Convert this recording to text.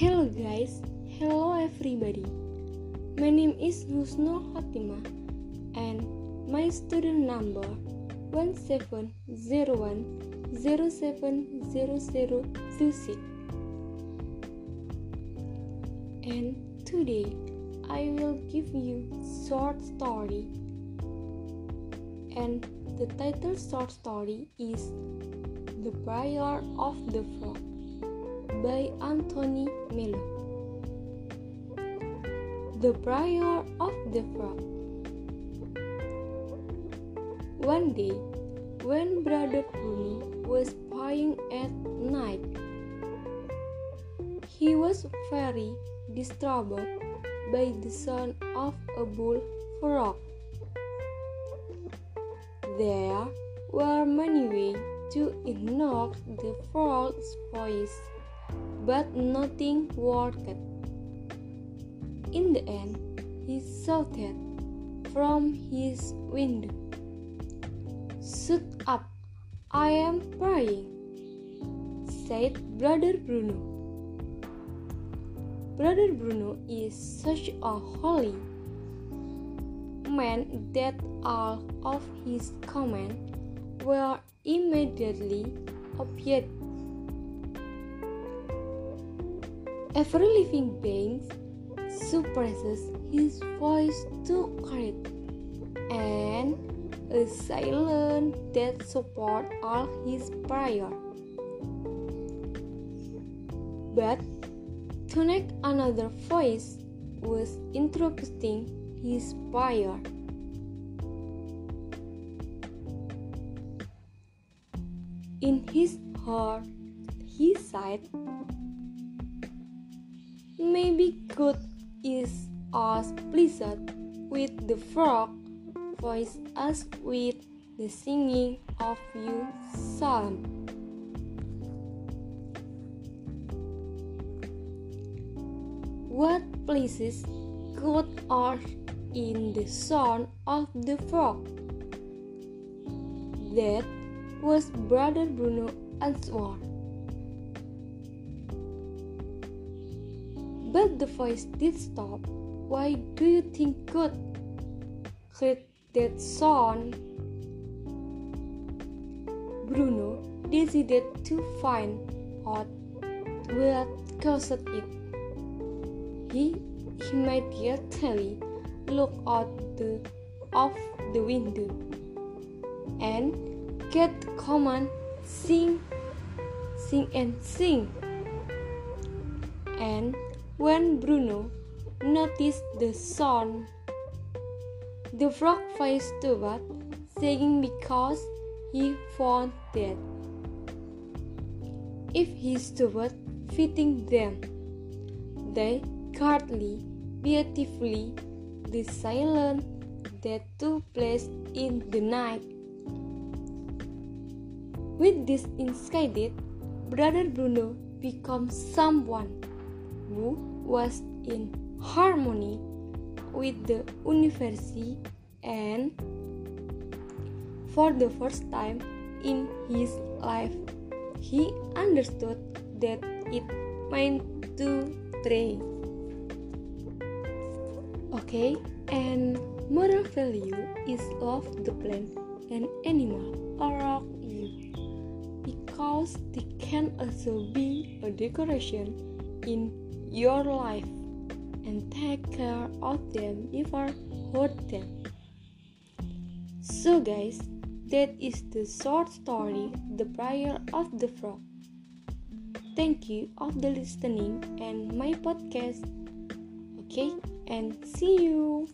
Hello guys, hello everybody. My name is Husnul Fatimah and my student number 1701070026. And today I will give you short story. And the title short story is The Prayer of the Frog by Anthony Miller. The Prayer of the Frog. One day, when Brother Bruno was spying at night, he was very disturbed by the sound of a bull frog. There were many ways to ignore the frog's voice but nothing worked. In the end, he shouted from his window, Shut up, I am praying, said Brother Bruno. Brother Bruno is such a holy man that all of his comments were immediately obeyed Every living being suppresses his voice to create, and a silence that support all his prayer. But tonight another voice was interrupting his prayer. In his heart, he said, Maybe God is as pleased with the frog voice as with the singing of you psalm. What pleases God are in the sound of the frog? That was Brother Bruno answer. But the voice did stop. Why do you think God heard that sound? Bruno decided to find out what caused it. He immediately looked out the, of the window and get command sing, sing and sing. And when Bruno noticed the sound, the frog faced toward, saying because he found that if he stood fitting them, they hardly beautifully the that took place in the night. With this insight, Brother Bruno becomes someone who was in harmony with the universe and for the first time in his life he understood that it meant to try okay and moral value is love the plant and animal around you because they can also be a decoration in your life and take care of them never hurt them. So, guys, that is the short story, The Prayer of the Frog. Thank you of the listening and my podcast. Okay, and see you.